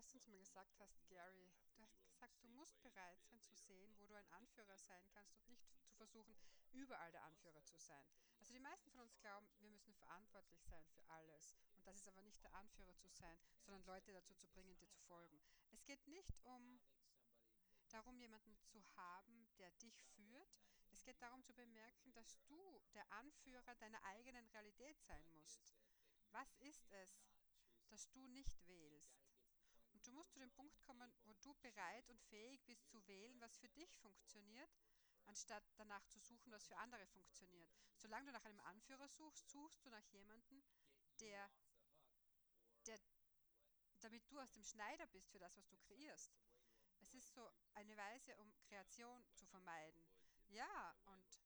gestern zu mir gesagt hast, Gary, du hast gesagt, du musst bereit sein zu sehen, wo du ein Anführer sein kannst und nicht zu versuchen, überall der Anführer zu sein. Also die meisten von uns glauben, wir müssen verantwortlich sein für alles. Und das ist aber nicht der Anführer zu sein, sondern Leute dazu zu bringen, dir zu folgen. Es geht nicht um darum, jemanden zu haben, der dich führt. Es geht darum zu bemerken, dass du der Anführer deiner eigenen Realität sein musst. Was ist es, das du nicht wählst? Du musst zu dem Punkt kommen, wo du bereit und fähig bist zu wählen, was für dich funktioniert, anstatt danach zu suchen, was für andere funktioniert. Solange du nach einem Anführer suchst, suchst du nach jemandem, der, der damit du aus dem Schneider bist für das, was du kreierst. Es ist so eine Weise, um Kreation zu vermeiden. Ja, und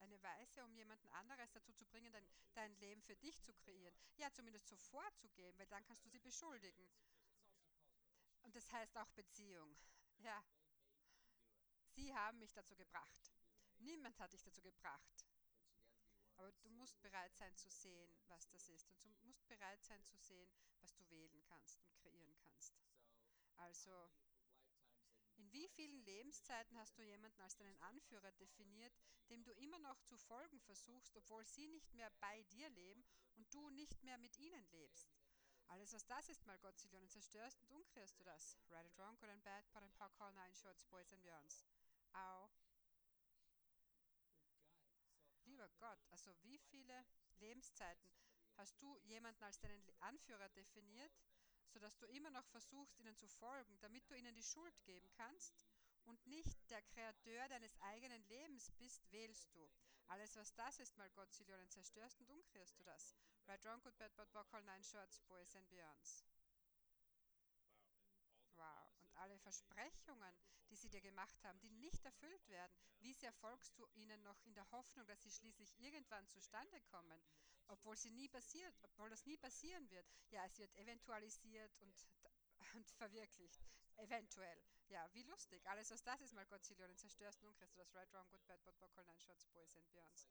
eine Weise, um jemanden anderes dazu zu bringen, dein, dein Leben für dich zu kreieren. Ja, zumindest so vorzugeben, weil dann kannst du sie beschuldigen. Und das heißt auch Beziehung. Ja. Sie haben mich dazu gebracht. Niemand hat dich dazu gebracht. Aber du musst bereit sein zu sehen, was das ist. Und du musst bereit sein zu sehen, was du wählen kannst und kreieren kannst. Also, in wie vielen Lebenszeiten hast du jemanden als deinen Anführer definiert, dem du immer noch zu folgen versuchst, obwohl sie nicht mehr bei dir leben und du nicht mehr mit ihnen lebst? Alles, was das ist, mal Gott, Zillionen zerstörst und unkreierst du das. Right and wrong, good and bad, pot and power, call nine shorts, boys and beyonds. Au. Lieber Gott, also wie viele Lebenszeiten hast du jemanden als deinen Anführer definiert sodass du immer noch versuchst, ihnen zu folgen, damit du ihnen die Schuld geben kannst und nicht der Kreateur deines eigenen Lebens bist, wählst du. Alles, was das ist, mal Gott, Zillionen zerstörst und umkehrst du das. Right, wrong, good, bad, bad, bock, all nine shorts, boys and beyonds. Wow. Und alle Versprechungen, die sie dir gemacht haben, die nicht erfüllt werden, wie sehr folgst du ihnen noch in der Hoffnung, dass sie schließlich irgendwann zustande kommen, obwohl sie nie passiert, obwohl das nie passieren wird? Ja, es wird eventualisiert und und verwirklicht. Eventuell. Ja, wie lustig. Alles, was das ist, mal Gottzillionen zerstörst, nun kriegst du das Right, Wrong, Good, Bad, Bad, Bockel, Nine Shots, Boys and Beyonds.